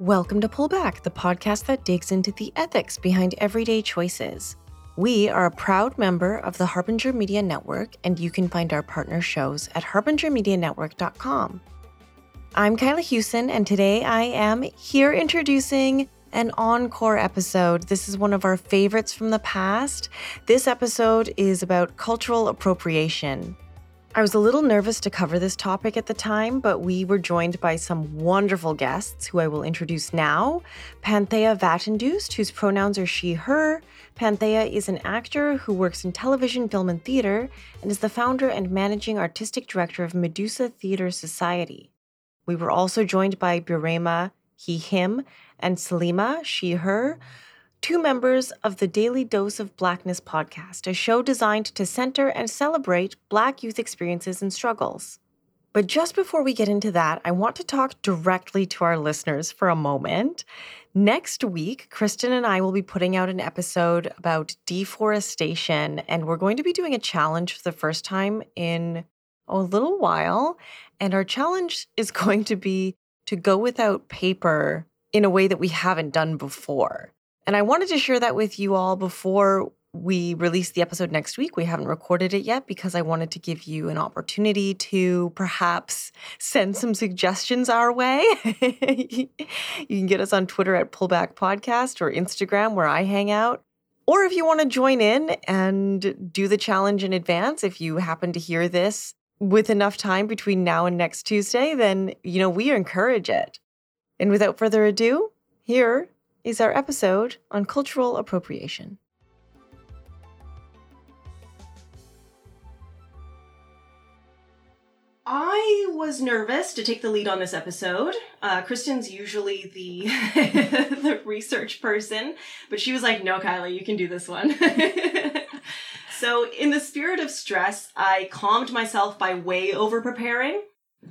Welcome to Pullback, the podcast that digs into the ethics behind everyday choices. We are a proud member of the Harbinger Media Network, and you can find our partner shows at harbingermedianetwork.com. I'm Kyla Hewson, and today I am here introducing an encore episode. This is one of our favorites from the past. This episode is about cultural appropriation. I was a little nervous to cover this topic at the time, but we were joined by some wonderful guests who I will introduce now. Panthea Vatandoust, whose pronouns are she, her. Panthea is an actor who works in television, film, and theater, and is the founder and managing artistic director of Medusa Theater Society. We were also joined by Burema, he, him, and Salima, she, her two members of the Daily Dose of Blackness podcast, a show designed to center and celebrate Black youth experiences and struggles. But just before we get into that, I want to talk directly to our listeners for a moment. Next week, Kristen and I will be putting out an episode about deforestation, and we're going to be doing a challenge for the first time in a little while. And our challenge is going to be to go without paper in a way that we haven't done before. And I wanted to share that with you all before we release the episode next week. We haven't recorded it yet because I wanted to give you an opportunity to perhaps send some suggestions our way. you can get us on Twitter at Pullback Podcast or Instagram where I hang out. Or if you want to join in and do the challenge in advance, if you happen to hear this with enough time between now and next Tuesday, then, you know, we encourage it. And without further ado, here is our episode on cultural appropriation. I was nervous to take the lead on this episode. Uh, Kristen's usually the the research person, but she was like, "No, Kylie, you can do this one." so, in the spirit of stress, I calmed myself by way over preparing.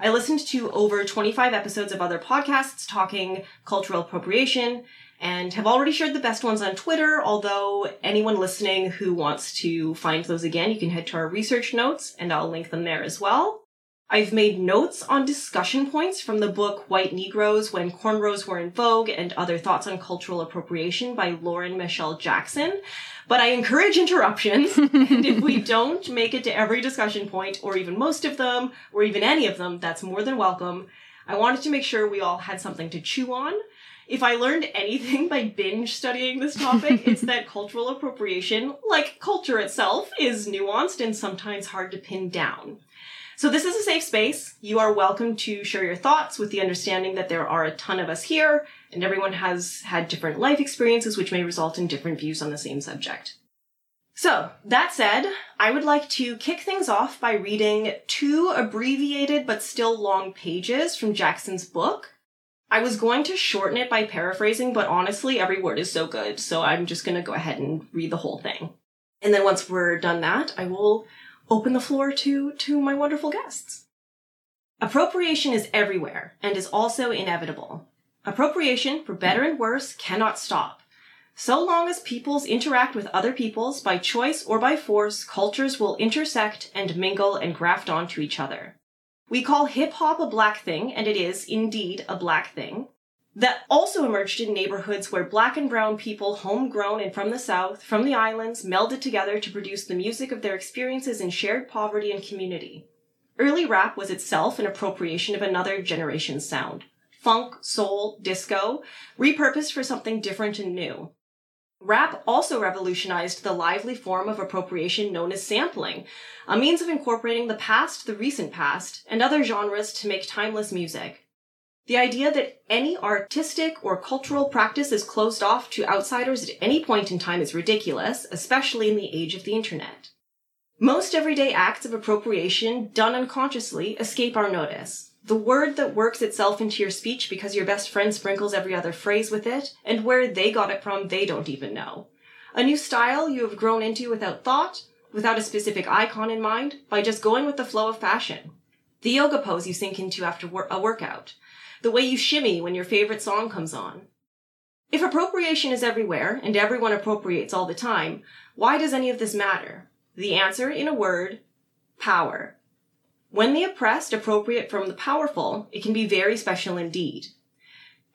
I listened to over 25 episodes of other podcasts talking cultural appropriation and have already shared the best ones on Twitter. Although anyone listening who wants to find those again, you can head to our research notes and I'll link them there as well. I've made notes on discussion points from the book White Negroes When Cornrows Were in Vogue and Other Thoughts on Cultural Appropriation by Lauren Michelle Jackson. But I encourage interruptions. and if we don't make it to every discussion point, or even most of them, or even any of them, that's more than welcome. I wanted to make sure we all had something to chew on if I learned anything by binge studying this topic, it's that cultural appropriation, like culture itself, is nuanced and sometimes hard to pin down. So this is a safe space. You are welcome to share your thoughts with the understanding that there are a ton of us here and everyone has had different life experiences which may result in different views on the same subject. So, that said, I would like to kick things off by reading two abbreviated but still long pages from Jackson's book, I was going to shorten it by paraphrasing, but honestly, every word is so good, so I'm just going to go ahead and read the whole thing. And then once we're done that, I will open the floor to, to my wonderful guests. Appropriation is everywhere and is also inevitable. Appropriation, for better and worse, cannot stop. So long as peoples interact with other peoples by choice or by force, cultures will intersect and mingle and graft onto each other. We call hip hop a black thing, and it is indeed a black thing. That also emerged in neighborhoods where black and brown people, homegrown and from the South, from the islands, melded together to produce the music of their experiences in shared poverty and community. Early rap was itself an appropriation of another generation's sound. Funk, soul, disco, repurposed for something different and new. Rap also revolutionized the lively form of appropriation known as sampling, a means of incorporating the past, the recent past, and other genres to make timeless music. The idea that any artistic or cultural practice is closed off to outsiders at any point in time is ridiculous, especially in the age of the internet. Most everyday acts of appropriation, done unconsciously, escape our notice the word that works itself into your speech because your best friend sprinkles every other phrase with it, and where they got it from, they don't even know. A new style you have grown into without thought, without a specific icon in mind, by just going with the flow of fashion. The yoga pose you sink into after wor- a workout. The way you shimmy when your favorite song comes on. If appropriation is everywhere, and everyone appropriates all the time, why does any of this matter? The answer, in a word, power. When the oppressed appropriate from the powerful, it can be very special indeed.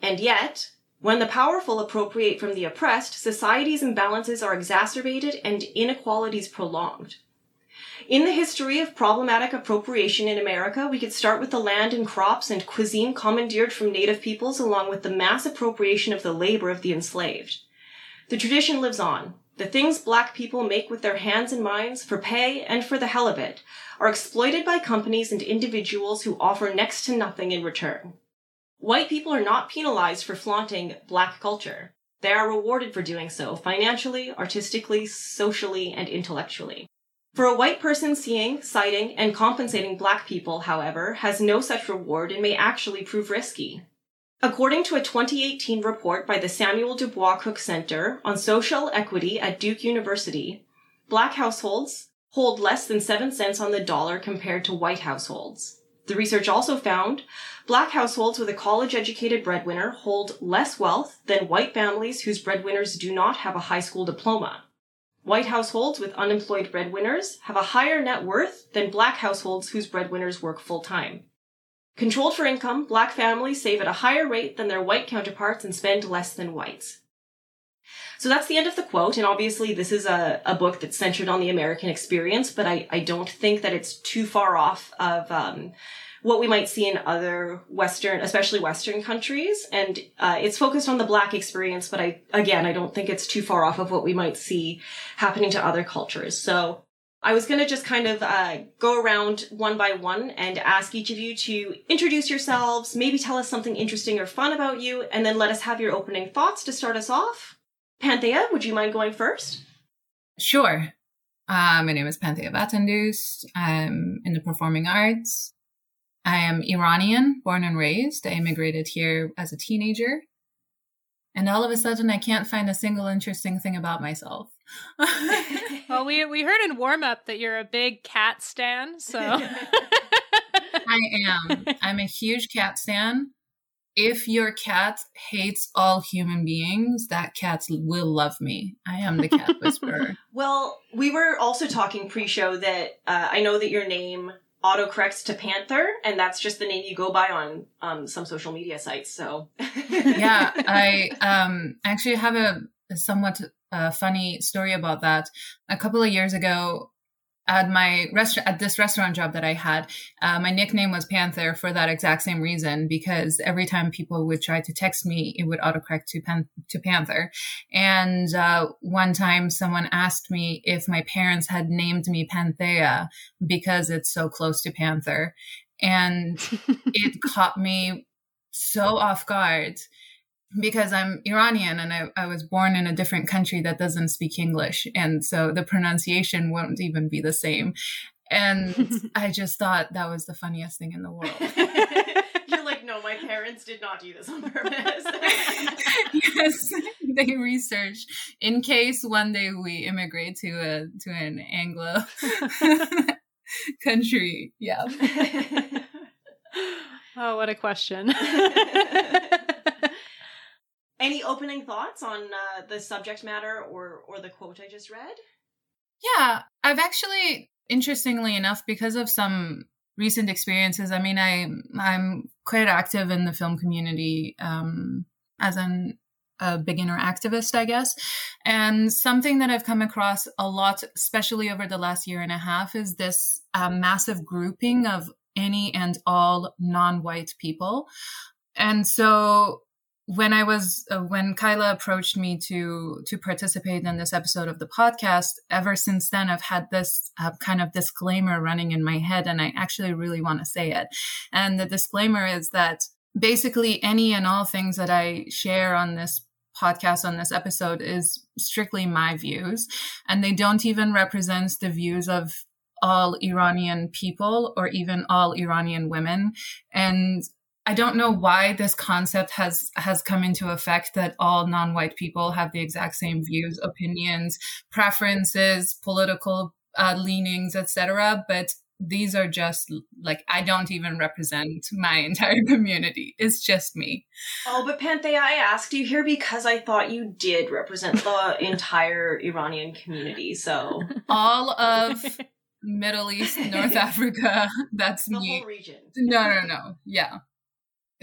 And yet, when the powerful appropriate from the oppressed, society's imbalances are exacerbated and inequalities prolonged. In the history of problematic appropriation in America, we could start with the land and crops and cuisine commandeered from native peoples along with the mass appropriation of the labor of the enslaved. The tradition lives on. The things black people make with their hands and minds, for pay and for the hell of it, are exploited by companies and individuals who offer next to nothing in return. White people are not penalized for flaunting black culture. They are rewarded for doing so financially, artistically, socially, and intellectually. For a white person seeing, citing, and compensating black people, however, has no such reward and may actually prove risky. According to a 2018 report by the Samuel Dubois Cook Center on Social Equity at Duke University, black households hold less than 7 cents on the dollar compared to white households. The research also found black households with a college educated breadwinner hold less wealth than white families whose breadwinners do not have a high school diploma. White households with unemployed breadwinners have a higher net worth than black households whose breadwinners work full time. Controlled for income, black families save at a higher rate than their white counterparts and spend less than whites. So that's the end of the quote, and obviously this is a, a book that's centered on the American experience, but I, I don't think that it's too far off of um, what we might see in other Western, especially Western countries. And uh, it's focused on the Black experience, but I, again, I don't think it's too far off of what we might see happening to other cultures. So I was going to just kind of uh, go around one by one and ask each of you to introduce yourselves, maybe tell us something interesting or fun about you, and then let us have your opening thoughts to start us off. Panthea, would you mind going first? Sure. Uh, my name is Panthea Vatandoust. I'm in the performing arts. I am Iranian, born and raised. I immigrated here as a teenager. And all of a sudden, I can't find a single interesting thing about myself. well, we we heard in warm up that you're a big cat stan, so I am. I'm a huge cat stan. If your cat hates all human beings, that cat will love me. I am the cat whisperer. well, we were also talking pre-show that uh, I know that your name autocorrects to Panther, and that's just the name you go by on um, some social media sites. So, yeah, I um, actually have a, a somewhat uh, funny story about that. A couple of years ago, at my restaurant at this restaurant job that I had, uh, my nickname was Panther for that exact same reason because every time people would try to text me, it would autocorrect to Pan- to Panther. And uh, one time, someone asked me if my parents had named me Panthea because it's so close to Panther, and it caught me so off guard because I'm Iranian and I, I, was born in a different country that doesn't speak English. And so the pronunciation won't even be the same. And I just thought that was the funniest thing in the world. You're like, no, my parents did not do this on purpose. yes, they researched in case one day we immigrate to a to an Anglo country. Yeah. oh, what a question. Any opening thoughts on uh, the subject matter or or the quote I just read? Yeah, I've actually, interestingly enough, because of some recent experiences. I mean, I I'm quite active in the film community um, as an a beginner activist, I guess. And something that I've come across a lot, especially over the last year and a half, is this uh, massive grouping of any and all non-white people. And so when I was uh, when Kyla approached me to to participate in this episode of the podcast, ever since then I've had this uh, kind of disclaimer running in my head, and I actually really want to say it. And the disclaimer is that basically any and all things that I share on this podcast on this episode is strictly my views, and they don't even represent the views of all Iranian people or even all Iranian women. And I don't know why this concept has has come into effect that all non-white people have the exact same views, opinions, preferences, political uh, leanings, etc. But these are just like I don't even represent my entire community. It's just me. Oh, but Panthea, I asked you here because I thought you did represent the entire Iranian community. So all of Middle East, North Africa, that's the me. whole region. No, no, no. Yeah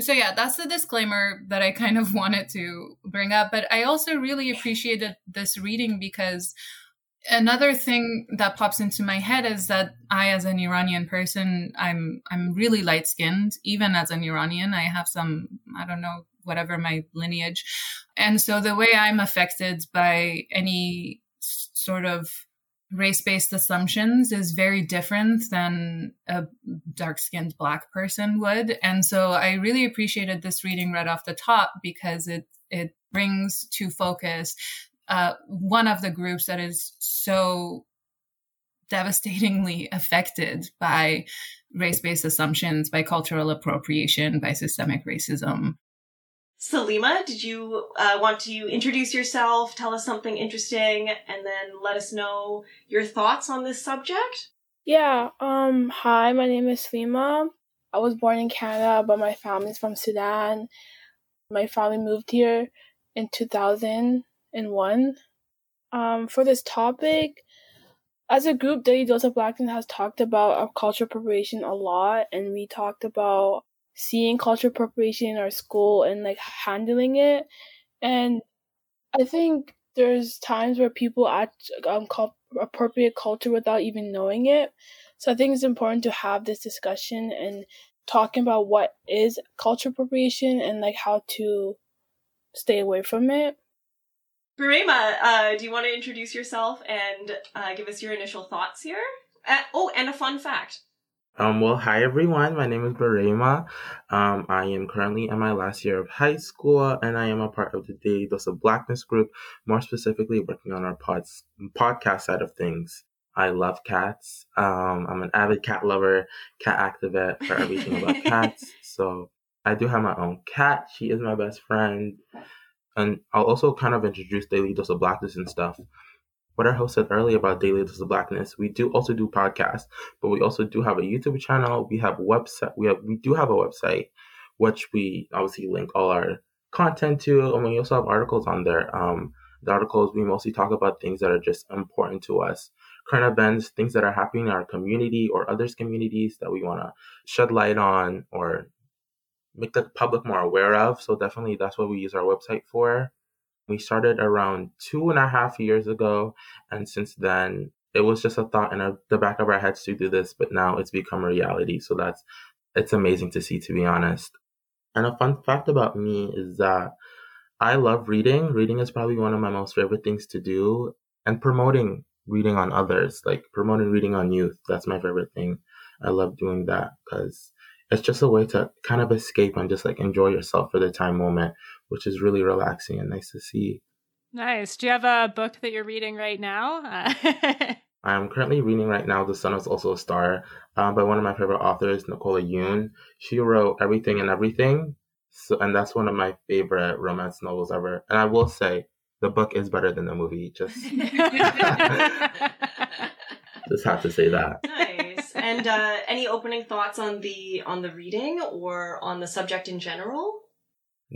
so yeah, that's the disclaimer that I kind of wanted to bring up. But I also really appreciated this reading because another thing that pops into my head is that I, as an Iranian person, I'm I'm really light skinned. Even as an Iranian, I have some I don't know whatever my lineage, and so the way I'm affected by any sort of race based assumptions is very different than a dark skinned black person would. And so I really appreciated this reading right off the top because it, it brings to focus uh, one of the groups that is so devastatingly affected by race based assumptions, by cultural appropriation, by systemic racism. Salima, did you uh, want to introduce yourself, tell us something interesting, and then let us know your thoughts on this subject? Yeah, um, hi, my name is Salima. I was born in Canada, but my family's from Sudan. My family moved here in 2001. Um, for this topic, as a group, Daily Dose of Blackness has talked about our cultural appropriation a lot, and we talked about seeing cultural appropriation in our school and like handling it. And I think there's times where people act um appropriate culture without even knowing it. So I think it's important to have this discussion and talking about what is cultural appropriation and like how to stay away from it. Burema, uh, do you want to introduce yourself and uh, give us your initial thoughts here? Uh, oh, and a fun fact. Um, well, hi everyone. My name is Barema. Um, I am currently in my last year of high school, and I am a part of the Daily Dose of Blackness group. More specifically, working on our pods podcast side of things. I love cats. Um, I'm an avid cat lover, cat activist for everything about cats. So I do have my own cat. She is my best friend, and I'll also kind of introduce Daily Dose of Blackness and stuff what our host said earlier about Daily Dose of Blackness, we do also do podcasts, but we also do have a YouTube channel. We have a website. We have we do have a website, which we obviously link all our content to, and we also have articles on there. Um, the articles we mostly talk about things that are just important to us, current events, things that are happening in our community or others' communities that we want to shed light on or make the public more aware of. So definitely, that's what we use our website for. We started around two and a half years ago, and since then, it was just a thought in the back of our heads to do this, but now it's become a reality. So that's it's amazing to see, to be honest. And a fun fact about me is that I love reading. Reading is probably one of my most favorite things to do, and promoting reading on others, like promoting reading on youth. That's my favorite thing. I love doing that because it's just a way to kind of escape and just like enjoy yourself for the time moment, which is really relaxing and nice to see. Nice. Do you have a book that you're reading right now? I'm currently reading right now The Sun is Also a Star um, by one of my favorite authors, Nicola Yoon. She wrote Everything and Everything. So, and that's one of my favorite romance novels ever. And I will say, the book is better than the movie. Just, just have to say that. Nice. And uh, any opening thoughts on the on the reading or on the subject in general?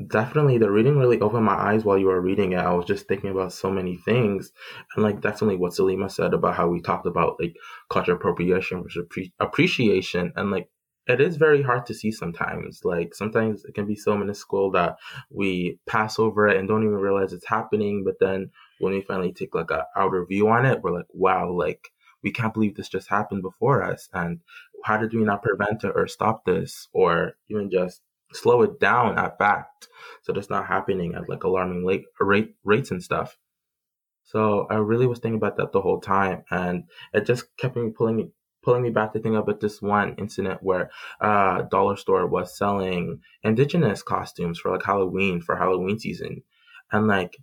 Definitely, the reading really opened my eyes while you were reading it. I was just thinking about so many things, and like definitely what Salima said about how we talked about like cultural appropriation versus appre- appreciation, and like it is very hard to see sometimes. Like sometimes it can be so minuscule that we pass over it and don't even realize it's happening. But then when we finally take like a outer view on it, we're like, wow, like we can't believe this just happened before us, and how did we not prevent it or stop this, or even just slow it down at fact. So that's not happening at like alarming late rate rates and stuff. So i really was thinking about that the whole time and it just kept me pulling me pulling me back to think about this one incident where a uh, dollar store was selling indigenous costumes for like halloween for halloween season. And like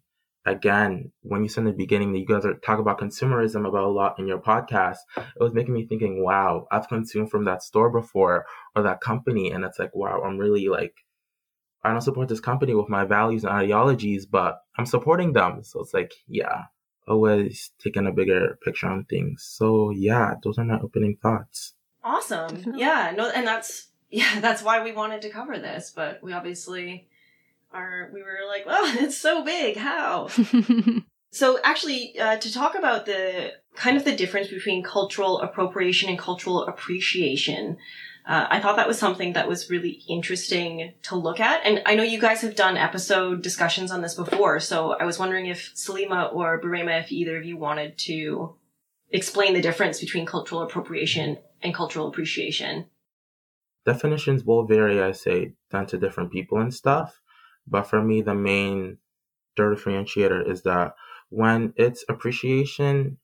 again, when you said in the beginning that you guys are talk about consumerism about a lot in your podcast, it was making me thinking, wow, I've consumed from that store before or that company. And it's like, wow, I'm really like, I don't support this company with my values and ideologies, but I'm supporting them. So it's like, yeah, always taking a bigger picture on things. So yeah, those are my opening thoughts. Awesome. Yeah, no, and that's, yeah, that's why we wanted to cover this, but we obviously are we were like, well, it's so big. How? so actually, uh, to talk about the kind of the difference between cultural appropriation and cultural appreciation, uh, I thought that was something that was really interesting to look at. And I know you guys have done episode discussions on this before, so I was wondering if Salima or Burema, if either of you wanted to explain the difference between cultural appropriation and cultural appreciation. Definitions will vary, I say, down to different people and stuff. But for me, the main differentiator is that when it's appreciation,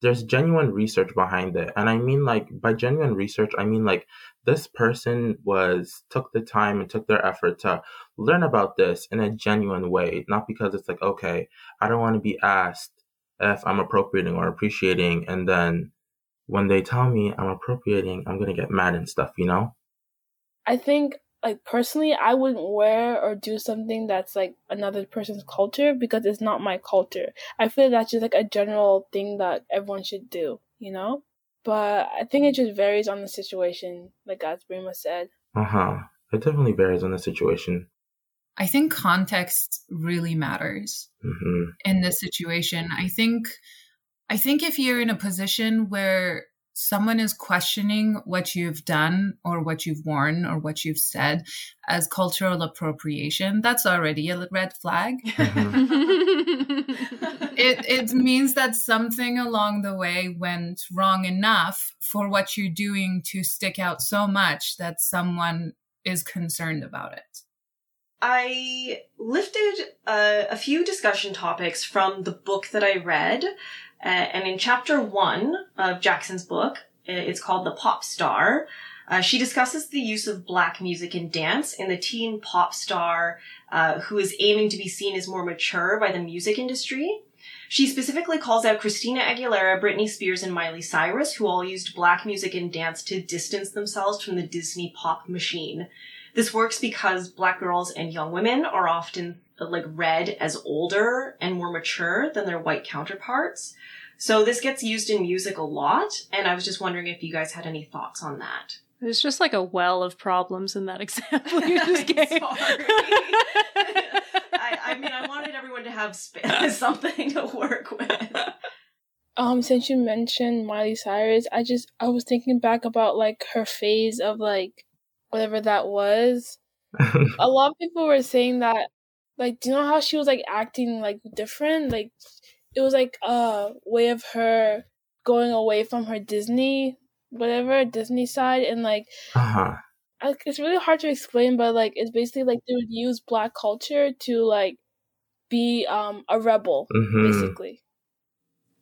there's genuine research behind it. And I mean like by genuine research, I mean like this person was took the time and took their effort to learn about this in a genuine way, not because it's like, okay, I don't want to be asked if I'm appropriating or appreciating and then when they tell me I'm appropriating, I'm gonna get mad and stuff, you know? I think like personally I wouldn't wear or do something that's like another person's culture because it's not my culture. I feel that's just like a general thing that everyone should do, you know? But I think it just varies on the situation, like as Brima said. Uh-huh. It definitely varies on the situation. I think context really matters hmm in this situation. I think I think if you're in a position where someone is questioning what you've done or what you've worn or what you've said as cultural appropriation, that's already a red flag. it it means that something along the way went wrong enough for what you're doing to stick out so much that someone is concerned about it. I lifted uh, a few discussion topics from the book that I read. Uh, and in chapter one of Jackson's book, uh, it's called The Pop Star. Uh, she discusses the use of black music and dance in the teen pop star uh, who is aiming to be seen as more mature by the music industry. She specifically calls out Christina Aguilera, Britney Spears, and Miley Cyrus, who all used black music and dance to distance themselves from the Disney pop machine. This works because black girls and young women are often like read as older and more mature than their white counterparts. So this gets used in music a lot, and I was just wondering if you guys had any thoughts on that. There's just like a well of problems in that example you just I'm gave. sorry. I, I mean, I wanted everyone to have sp- something to work with. Um, since you mentioned Miley Cyrus, I just I was thinking back about like her phase of like whatever that was. A lot of people were saying that like do you know how she was like acting like different? Like it was like a way of her going away from her Disney whatever Disney side and like uh-huh. I, it's really hard to explain, but like it's basically like they would use black culture to like be um a rebel hmm basically.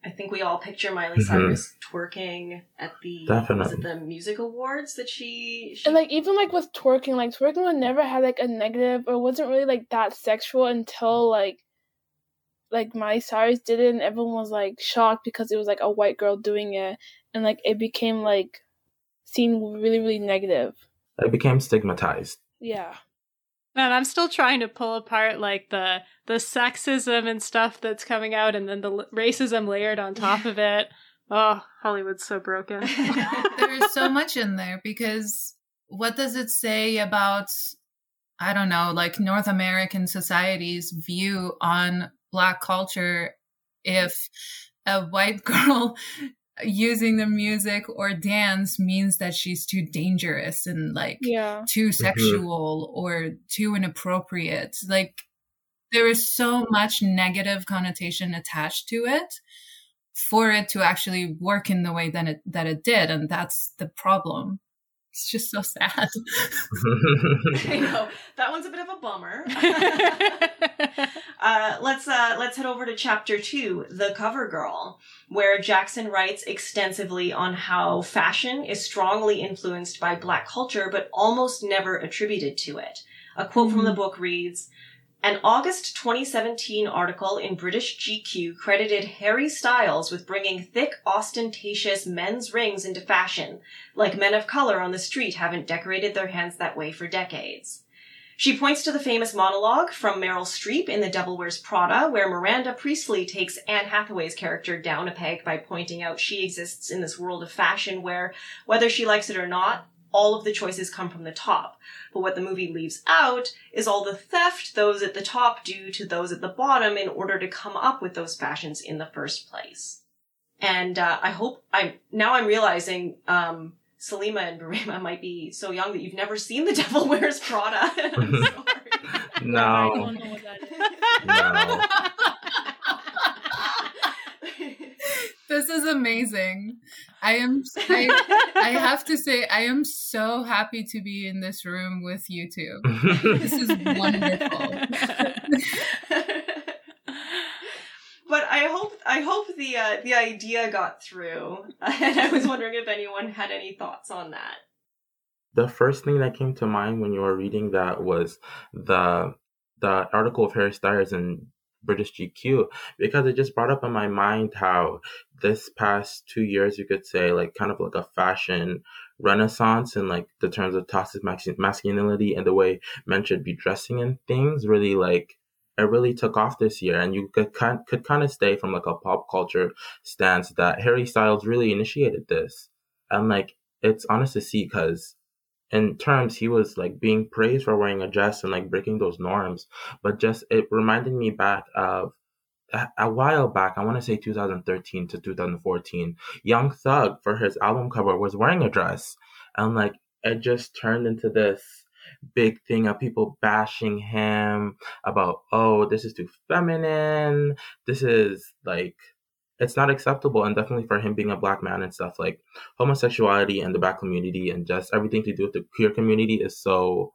I think we all picture Miley Mhm. Cyrus twerking at the was Definitely. it the music awards that she, she And like even like with twerking, like twerking would never had like a negative or wasn't really like that sexual until like like Miley Cyrus did it and everyone was like shocked because it was like a white girl doing it and like it became like seen really really negative. It became stigmatized. Yeah. Man, I'm still trying to pull apart like the the sexism and stuff that's coming out, and then the l- racism layered on top of it. Oh, Hollywood's so broken. There's so much in there because what does it say about I don't know, like North American society's view on black culture if a white girl using the music or dance means that she's too dangerous and like Yeah. too mm-hmm. sexual or too inappropriate. Like there is so much negative connotation attached to it for it to actually work in the way that it that it did, and that's the problem. It's just so sad. I know that one's a bit of a bummer. uh, let's uh, let's head over to chapter two, the cover girl, where Jackson writes extensively on how fashion is strongly influenced by Black culture, but almost never attributed to it. A quote from the book reads. An August 2017 article in British GQ credited Harry Styles with bringing thick, ostentatious men's rings into fashion, like men of color on the street haven't decorated their hands that way for decades. She points to the famous monologue from Meryl Streep in The Devil Wears Prada, where Miranda Priestly takes Anne Hathaway's character down a peg by pointing out she exists in this world of fashion where, whether she likes it or not, all of the choices come from the top. But what the movie leaves out is all the theft those at the top do to those at the bottom in order to come up with those fashions in the first place. And uh, I hope I'm now I'm realizing um, Salima and Barima might be so young that you've never seen The Devil Wears Prada. I'm. I no, don't know what that is. no. this is amazing. I am. I, I have to say, I am so happy to be in this room with you two. This is wonderful. I hope I hope the uh, the idea got through, and I was wondering if anyone had any thoughts on that. the first thing that came to mind when you were reading that was the the article of Harry Styles in British GQ because it just brought up in my mind how this past two years you could say like kind of like a fashion renaissance in like the terms of toxic masculinity and the way men should be dressing and things really like it really took off this year and you could could kind of stay from like a pop culture stance that Harry Styles really initiated this. And like it's honest to see because in terms he was like being praised for wearing a dress and like breaking those norms. But just it reminded me back of a while back i want to say 2013 to 2014 young thug for his album cover was wearing a dress. And like it just turned into this big thing of people bashing him about oh this is too feminine. This is like it's not acceptable. And definitely for him being a black man and stuff like homosexuality and the black community and just everything to do with the queer community is so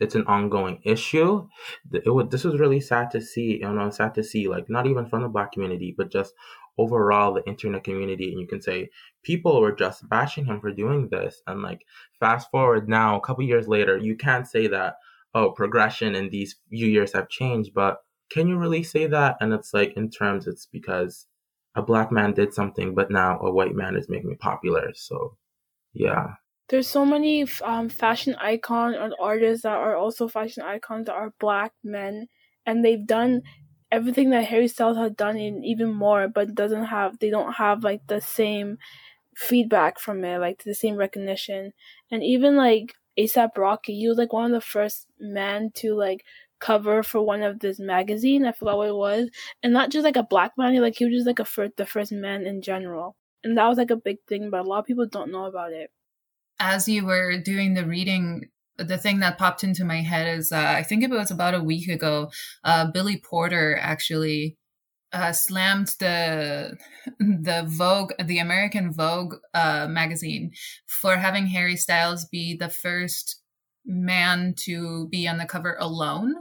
it's an ongoing issue. It would this was really sad to see you know sad to see like not even from the black community but just overall the internet community and you can say people were just bashing him for doing this. And like fast forward now a couple years later you can't say that oh progression in these few years have changed but can you really say that? And it's like in terms it's because a black man did something but now a white man is making it popular. So yeah. There's so many um, fashion icons and artists that are also fashion icons that are black men, and they've done everything that Harry Styles has done and even more, but doesn't have they don't have like the same feedback from it, like the same recognition, and even like ASAP Rocky, he was like one of the first men to like cover for one of this magazine. I forgot what it was, and not just like a black man, like he was just like a first the first man in general, and that was like a big thing, but a lot of people don't know about it. As you were doing the reading, the thing that popped into my head is uh, I think it was about a week ago. Uh, Billy Porter actually uh, slammed the the Vogue, the American Vogue uh, magazine, for having Harry Styles be the first man to be on the cover alone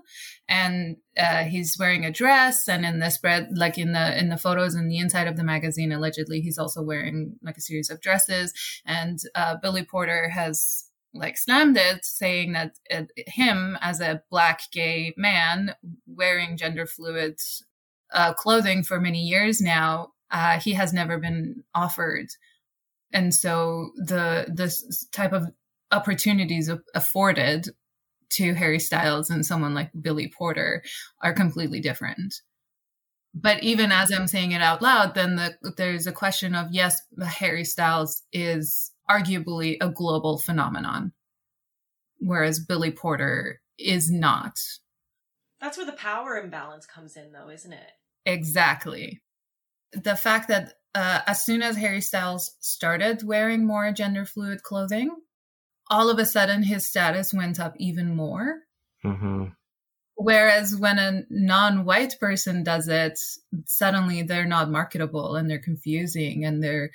and uh, he's wearing a dress and in the spread like in the in the photos in the inside of the magazine allegedly he's also wearing like a series of dresses and uh, billy porter has like slammed it saying that uh, him as a black gay man wearing gender fluid uh, clothing for many years now uh, he has never been offered and so the this type of opportunities afforded to Harry Styles and someone like Billy Porter are completely different. But even as I'm saying it out loud, then the, there's a question of yes, Harry Styles is arguably a global phenomenon, whereas Billy Porter is not. That's where the power imbalance comes in, though, isn't it? Exactly. The fact that uh, as soon as Harry Styles started wearing more gender fluid clothing, all of a sudden his status went up even more. Mm-hmm. Whereas when a non white person does it, suddenly they're not marketable and they're confusing and they're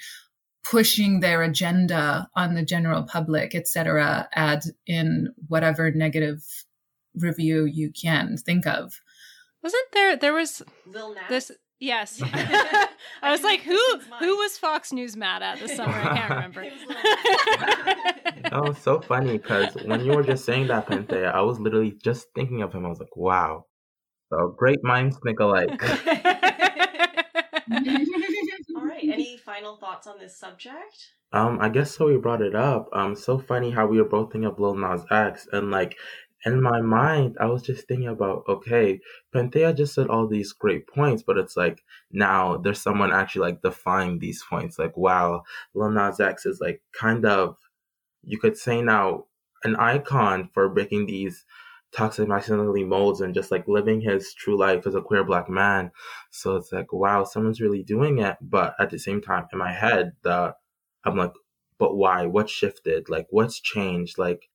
pushing their agenda on the general public, etc., add in whatever negative review you can think of. Wasn't there there was Lil Nas. this yes. I was like, who who was Fox News mad at this summer? I can't remember. It was Lil Nas. That was so funny because when you were just saying that, Panthea, I was literally just thinking of him. I was like, wow. So great minds think alike. Final thoughts on this subject? Um, I guess so we brought it up. Um, so funny how we were both thinking of Lil Nas X and like in my mind, I was just thinking about, okay, Panthea just said all these great points, but it's like now there's someone actually like defying these points. Like, wow, Lil Nas X is like kind of, you could say now, an icon for breaking these toxic masculinity molds and just like living his true life as a queer black man. So it's like, wow, someone's really doing it. But at the same time, in my head, the I'm like, but why? What shifted? Like, what's changed? Like,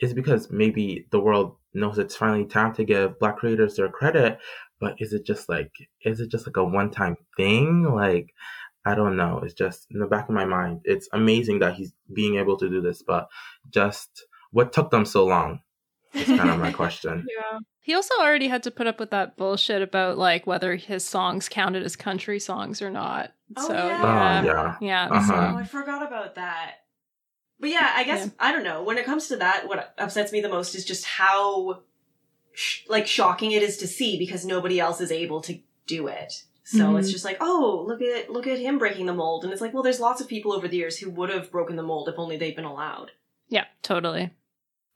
is because maybe the world knows it's finally time to give black creators their credit, but is it just like, is it just like a one time thing? Like, I don't know. It's just in the back of my mind. It's amazing that he's being able to do this, but just what took them so long is kind of my question. Yeah. He also already had to put up with that bullshit about like whether his songs counted as country songs or not. Oh, so yeah. yeah, Oh, yeah. yeah. Uh-huh. Oh, I forgot about that. But yeah, I guess Yeah. I don't know. When it comes to that, what upsets me the most is just how sh- like shocking it is to see because nobody else is able to do it. So Mhm. it's just like, oh, look at look at him breaking the mold, and it's like, well, there's lots of people over the years who would have broken the mold if only they'd been allowed. yeah, totally.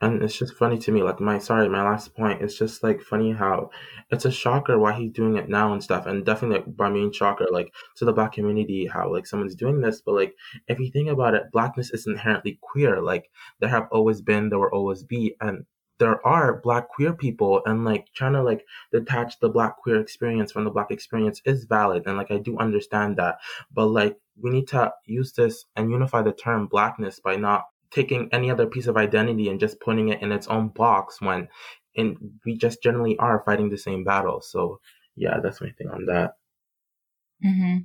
And it's just funny to me, like my sorry, my last point. It's just like funny how it's a shocker why he's doing it now and stuff. And definitely by mean shocker, like to the black community, how like someone's doing this. But like if you think about it, blackness is inherently queer. Like there have always been, there will always be, and there are black queer people and like trying to like detach the black queer experience from the black experience is valid and like I do understand that. But like we need to use this and unify the term blackness by not taking any other piece of identity and just putting it in its own box when and we just generally are fighting the same battle. So yeah, that's my thing on that. Mm-hmm.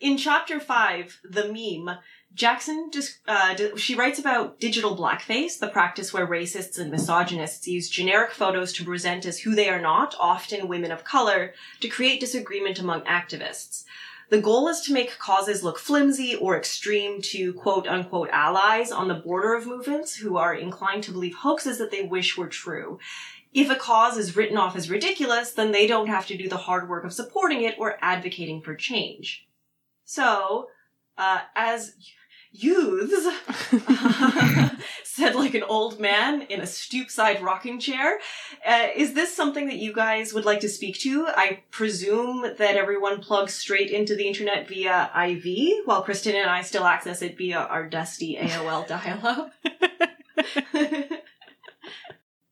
In chapter five, the meme, Jackson just uh, she writes about digital blackface, the practice where racists and misogynists use generic photos to present as who they are not, often women of color, to create disagreement among activists. The goal is to make causes look flimsy or extreme to quote unquote allies on the border of movements who are inclined to believe hoaxes that they wish were true. If a cause is written off as ridiculous, then they don't have to do the hard work of supporting it or advocating for change. So, uh, as youths, said like an old man in a stoop side rocking chair, uh, is this something that you guys would like to speak to? I presume that everyone plugs straight into the internet via IV, while Kristen and I still access it via our dusty AOL dial-up.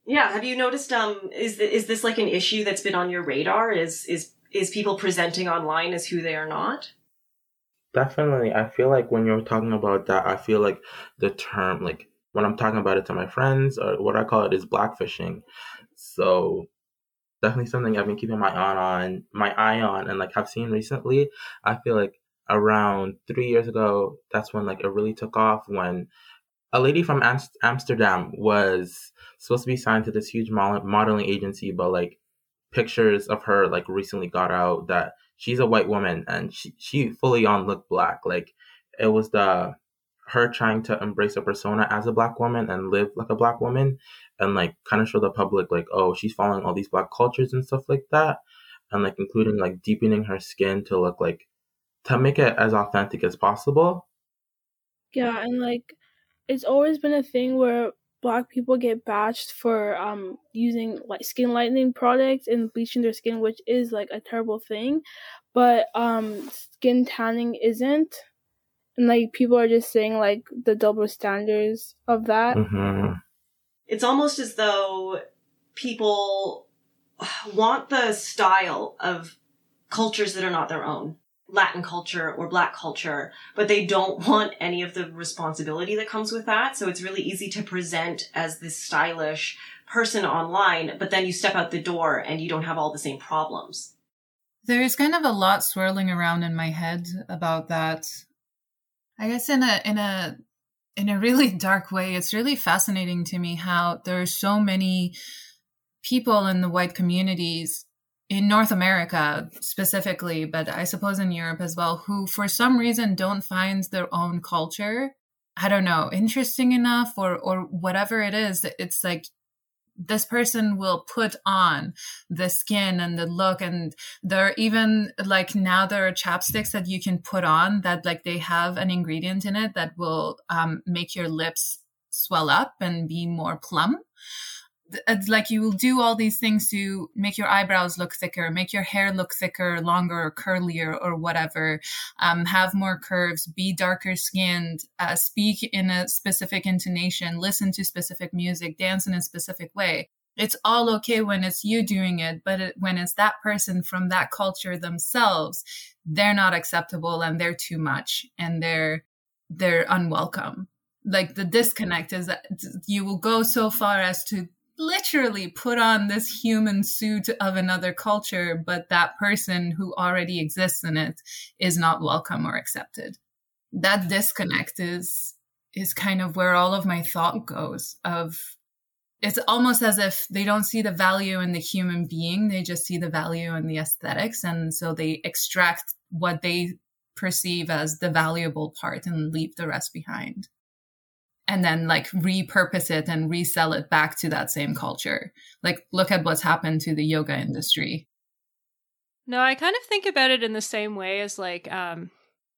yeah, have you noticed? Um, is th- is this like an issue that's been on your radar? Is is is people presenting online as who they are not? Definitely. I feel like when you're talking about that, I feel like the term, like when I'm talking about it to my friends, or what I call it is blackfishing. So definitely something I've been keeping my eye on, my eye on, and like have seen recently. I feel like around three years ago, that's when like it really took off when a lady from Am- Amsterdam was supposed to be signed to this huge model- modeling agency, but like pictures of her like recently got out that she's a white woman and she, she fully on looked black. Like it was the her trying to embrace a persona as a black woman and live like a black woman and like kind of show the public like oh she's following all these black cultures and stuff like that and like including like deepening her skin to look like to make it as authentic as possible Yeah, and like it's always been a thing where black people get bashed for um using like skin lightening products and bleaching their skin, which is like a terrible thing. But um skin tanning isn't. And like people are just saying like the double standards of that. hmm It's almost as though people want the style of cultures that are not their own. Latin culture or black culture, but they don't want any of the responsibility that comes with that. So it's really easy to present as this stylish person online, but then you step out the door and you don't have all the same problems. There's kind of a lot swirling around in my head about that. I guess in a in a in a really dark way, it's really fascinating to me how there are so many people in the white communities in North America specifically, but I suppose in Europe as well, who for some reason don't find their own culture, I don't know, interesting enough or or whatever it is. It's like this person will put on the skin and the look and there are even like now there are chapsticks that you can put on that like they have an ingredient in it that will um, make your lips swell up and be more plump like you will do all these things to make your eyebrows look thicker, make your hair look thicker, longer, or curlier, or whatever. Um, have more curves, be darker skinned, uh, speak in a specific intonation, listen to specific music, dance in a specific way. It's all okay when it's you doing it, but it, when it's that person from that culture themselves, they're not acceptable and they're too much and they're they're unwelcome. Like the disconnect is that you will go so far as to literally put on this human suit of another culture, but that person who already exists in it is not welcome or accepted. That disconnect is is kind of where all of my thought goes of it's almost as if they don't see the value in the human being they just see the value in the aesthetics and so they extract what they perceive as the valuable part and leave the rest behind and then like repurpose it and resell it back to that same culture like look at what's happened to the yoga industry no i kind of think about it in the same way as like um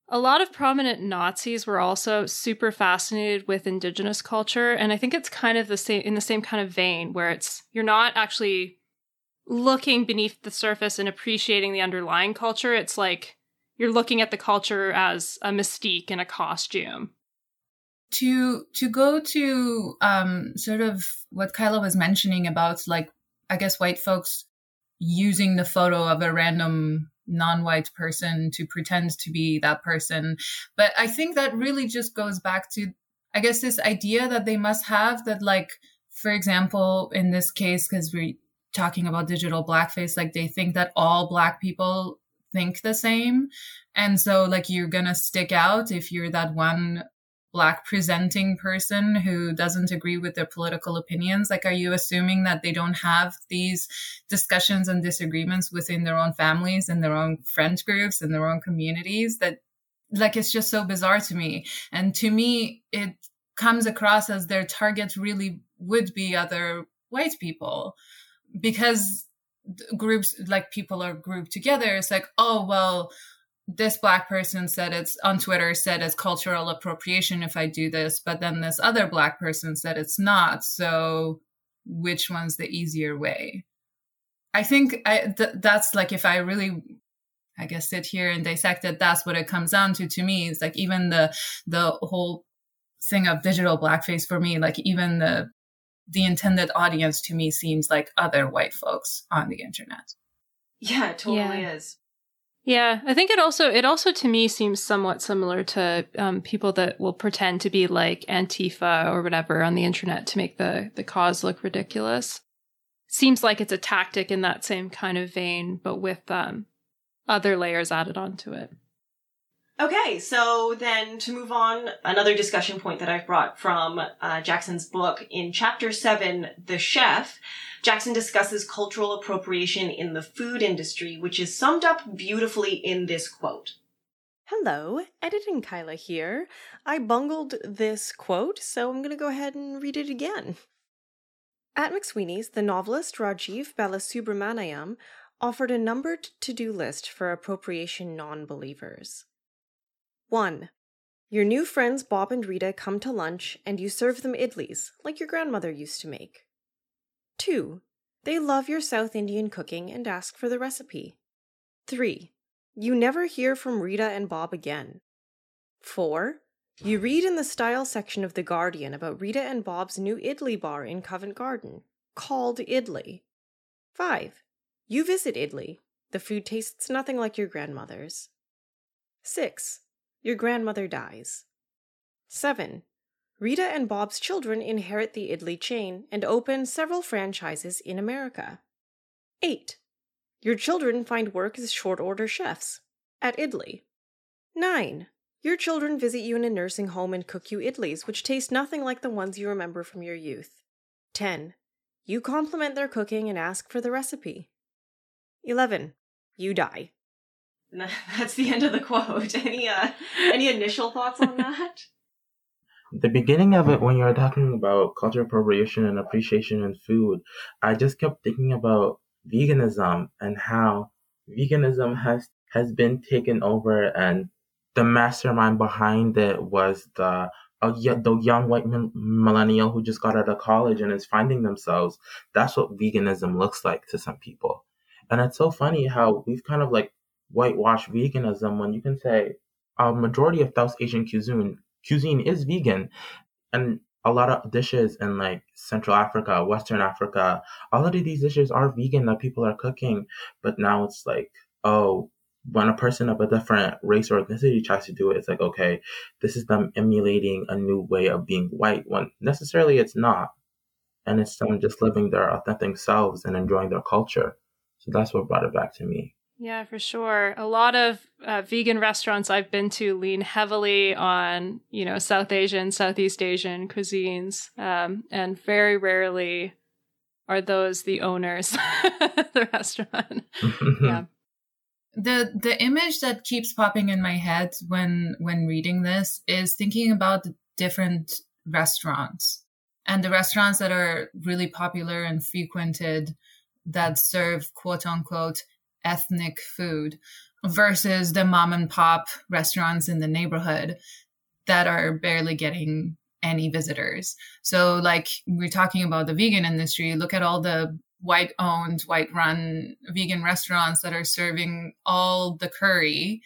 a lot of prominent Nazis were also super fascinated with indigenous culture, and I think it's kind of the same in the same kind of vein where it's you're not actually looking beneath the surface and appreciating the underlying culture. It's like you're looking at the culture as a mystique and a costume. To to go to um, sort of what Kyla was mentioning about like I guess white folks using the photo of a random non-white person to pretend to be that person. But i think that really just goes back to i guess this idea that they must have that like for example in this case because we're talking about digital blackface like they think that all black people think the same. And so like you're gonna stick out if you're that one black presenting person who doesn't agree with their political opinions like are you assuming that they don't have these discussions and disagreements within their own families and their own friend groups and their own communities that like it's just so bizarre to me. And to me it comes across as their target really would be other white people because groups like people are grouped together. It's like oh well this black person said it's on Twitter said it's cultural appropriation if I do this, but then this other black person said it's not. So which one's the easier way? I think I, th- that's like if I really, I guess, sit here and dissect it, that's what it comes down to. To me, it's like even the the whole thing of digital blackface for me, like even the the intended audience to me seems like other white folks on the internet. Yeah, it totally Yeah. is. Yeah, I think it also it also to me seems somewhat similar to um, people that will pretend to be like Antifa or whatever on the internet to make the the cause look ridiculous. Seems like it's a tactic in that same kind of vein, but with um, other layers added onto it. Okay, so then to move on, another discussion point that I've brought from uh, Jackson's book in chapter seven, The Chef, Jackson discusses cultural appropriation in the food industry, which is summed up beautifully in this quote. Hello, editing Kyla here. I bungled this quote, so I'm going to go ahead and read it again. At McSweeney's, the novelist Rajeev Balasubramanyam offered a numbered to do list for appropriation non believers. 1. Your new friends Bob and Rita come to lunch and you serve them idlis, like your grandmother used to make. 2. They love your South Indian cooking and ask for the recipe. 3. You never hear from Rita and Bob again. 4. You read in the style section of The Guardian about Rita and Bob's new Idli bar in Covent Garden, called Idli. 5. You visit Idli. The food tastes nothing like your grandmother's. 6. Your grandmother dies. 7. Rita and Bob's children inherit the Idli chain and open several franchises in America. 8. Your children find work as short order chefs at Idli. 9. Your children visit you in a nursing home and cook you idlis, which taste nothing like the ones you remember from your youth. 10. You compliment their cooking and ask for the recipe. 11. You die. And that's the end of the quote. Any uh, any initial thoughts on that? the beginning of it when you were talking about cultural appropriation and appreciation in food i just kept thinking about veganism and how veganism has has been taken over and the mastermind behind it was the uh, the young white mil- millennial who just got out of college and is finding themselves that's what veganism looks like to some people and it's so funny how we've kind of like whitewashed veganism when you can say a majority of South Asian cuisine cuisine is vegan and a lot of dishes in like Central Africa, Western Africa, all of these dishes are vegan that people are cooking, but now it's like, oh, when a person of a different race or ethnicity tries to do it, it's like, okay, this is them emulating a new way of being white when necessarily it's not. And it's them just living their authentic selves and enjoying their culture. So that's what brought it back to me. Yeah, for sure. A lot of uh, vegan restaurants I've been to lean heavily on, you know, South Asian, Southeast Asian cuisines, um, and very rarely are those the owners the restaurant. yeah. The the image that keeps popping in my head when when reading this is thinking about the different restaurants and the restaurants that are really popular and frequented that serve quote unquote ethnic food versus the mom and pop restaurants in the neighborhood that are barely getting any visitors. So, like, we're talking about the vegan industry, look at all the white owned, white run vegan restaurants that are serving all the curry.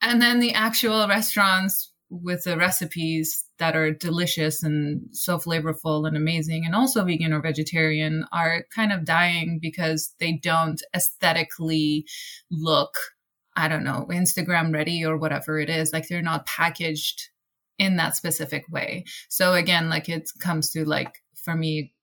And then the actual restaurants with the recipes that are delicious and so flavorful and amazing and also vegan or vegetarian are kind of dying because they don't aesthetically look i don't know instagram ready or whatever it is. Like they're not packaged in that specific way. So again like it comes to like for me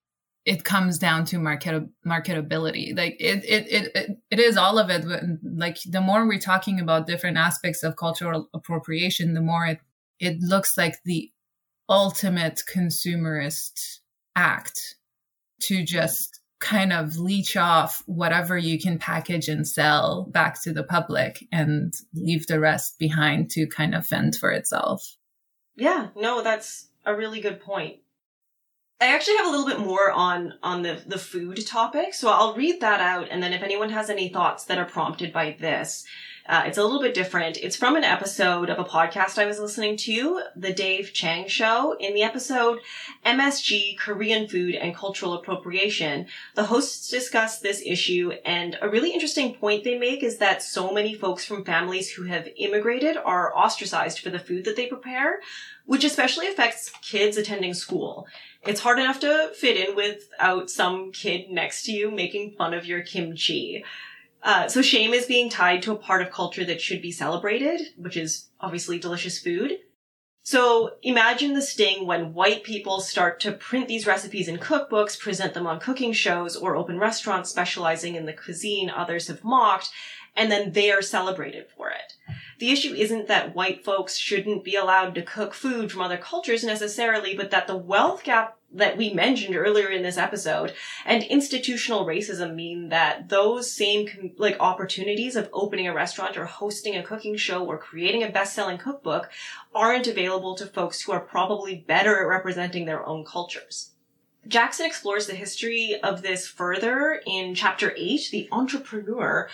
it comes down to market marketability. Like it, it it it it is all of it like the more we're talking about different aspects of cultural appropriation the more it it looks like the ultimate consumerist act to just kind of leech off whatever you can package and sell back to the public and leave the rest behind to kind of fend for itself. Yeah, no, that's a really good point. I actually have a little bit more on on the the food topic, so I'll read that out and then if anyone has any thoughts that are prompted by this, uh, it's a little bit different. It's from an episode of a podcast I was listening to, The Dave Chang Show. In the episode MSG, Korean Food and Cultural Appropriation, the hosts discuss this issue and a really interesting point they make is that so many folks from families who have immigrated are ostracized for the food that they prepare, which especially affects kids attending school. It's hard enough to fit in without some kid next to you making fun of your kimchi. Uh, so shame is being tied to a part of culture that should be celebrated, which is obviously delicious food. So imagine the sting when white people start to print these recipes in cookbooks, present them on cooking shows, or open restaurants specializing in the cuisine others have mocked, and then they are celebrated for it. The issue isn't that white folks shouldn't be allowed to cook food from other cultures necessarily, but that the wealth gap that we mentioned earlier in this episode and institutional racism mean that those same like opportunities of opening a restaurant or hosting a cooking show or creating a best-selling cookbook aren't available to folks who are probably better at representing their own cultures. Jackson explores the history of this further in chapter 8, The Entrepreneur,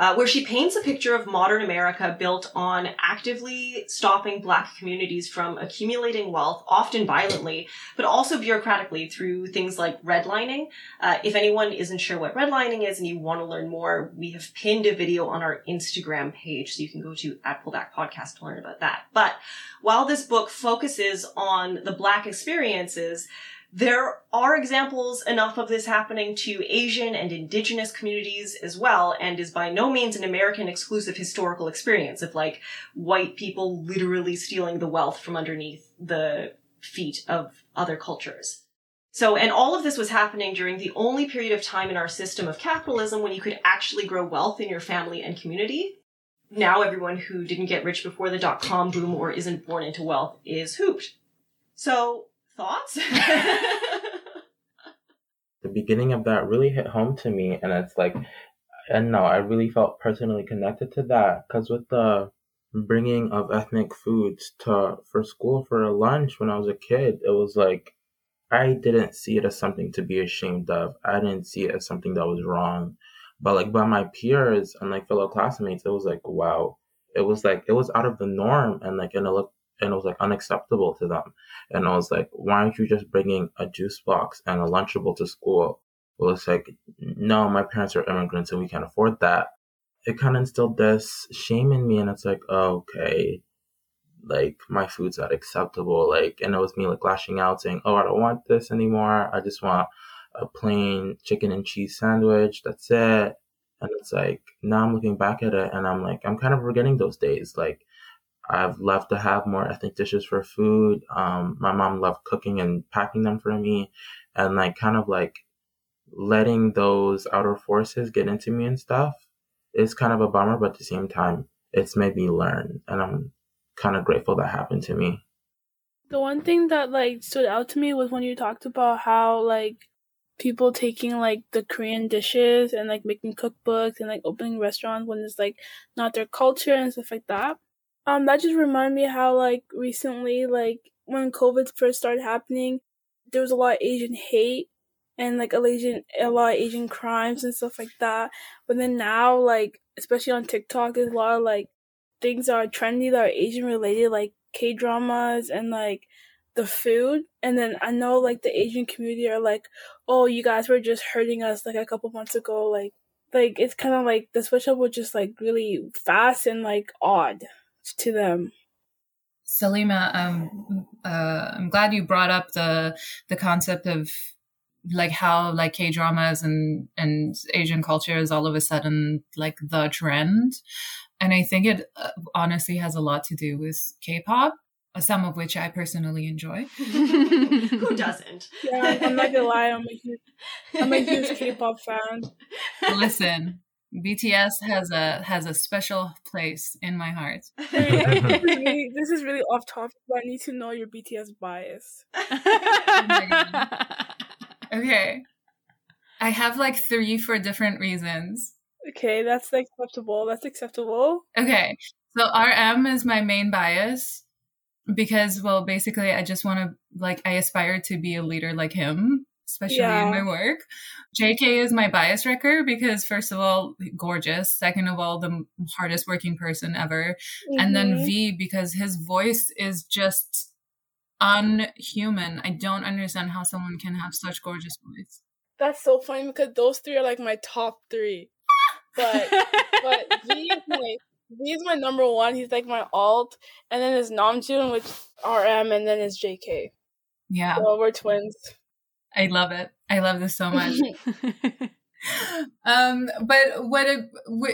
uh, where she paints a picture of modern America built on actively stopping black communities from accumulating wealth, often violently, but also bureaucratically through things like redlining. Uh, if anyone isn't sure what redlining is and you want to learn more, we have pinned a video on our Instagram page, so you can go to at Pullback Podcast to learn about that. But while this book focuses on the black experiences, there are examples enough of this happening to Asian and indigenous communities as well, and is by no means an American exclusive historical experience of like white people literally stealing the wealth from underneath the feet of other cultures. So, and all of this was happening during the only period of time in our system of capitalism when you could actually grow wealth in your family and community. Now everyone who didn't get rich before the dot com boom or isn't born into wealth is hooped. So, Thoughts? the beginning of that really hit home to me, and it's like, and no, I really felt personally connected to that because with the bringing of ethnic foods to for school for a lunch when I was a kid, it was like I didn't see it as something to be ashamed of. I didn't see it as something that was wrong. But like by my peers and like fellow classmates, it was like wow. It was like it was out of the norm and like and it looked and it was like unacceptable to them. And I was like, why aren't you just bringing a juice box and a Lunchable to school? Well, it's like, no, my parents are immigrants and we can't afford that. It kind of instilled this shame in me, and it's like, oh, okay, like my food's not acceptable. Like, and it was me like lashing out, saying, oh, I don't want this anymore. I just want a plain chicken and cheese sandwich. That's it. And it's like now I'm looking back at it and I'm like, I'm kind of forgetting those days. Like I've loved to have more ethnic dishes for food. Um, my mom loved cooking and packing them for me. And like kind of like letting those outer forces get into me and stuff is kind of a bummer, but at the same time, it's made me learn. And I'm kind of grateful that happened to me. The one thing that like stood out to me was when you talked about how like people taking like the Korean dishes and like making cookbooks and like opening restaurants when it's like not their culture and stuff like that. Um, that just reminded me how like recently, like when COVID first started happening, there was a lot of Asian hate and like a lot of Asian crimes and stuff like that. But then now, like especially on TikTok, there's a lot of like things that are trendy that are Asian related, like K dramas and like the food. And then I know like the Asian community are like, oh, you guys were just hurting us like a couple months ago. Like, like it's kind of like the switch up was just like really fast and like odd to them. Salima, um, uh, I'm glad you brought up the the concept of like how like K dramas and and Asian culture is all of a sudden like the trend, and I think it uh, honestly has a lot to do with K-pop, some of which I personally enjoy. Who doesn't? Yeah, I'm not gonna lie, I'm a huge, I'm a huge K-pop fan. Listen, BTS has a has a special place in my heart. this, is really, this is really off topic, but I need to know your BTS bias. Oh okay. I have like three for different reasons. Okay, that's acceptable. That's acceptable. Okay. So RM is my main bias because well basically I just want to like I aspire to be a leader like him especially yeah. in my work. JK is my bias wrecker because first of all, gorgeous. Second of all, the hardest working person ever. Mm-hmm. And then mm-hmm. V because his voice is just unhuman. I don't understand how someone can have such gorgeous voice. That's so funny because those three are like my top three. But but V is my V is my number one. He's like my alt, and then is Namjoon, which RM, and then is JK. Yeah, so we're twins. I love it. I love this so much. um, but what it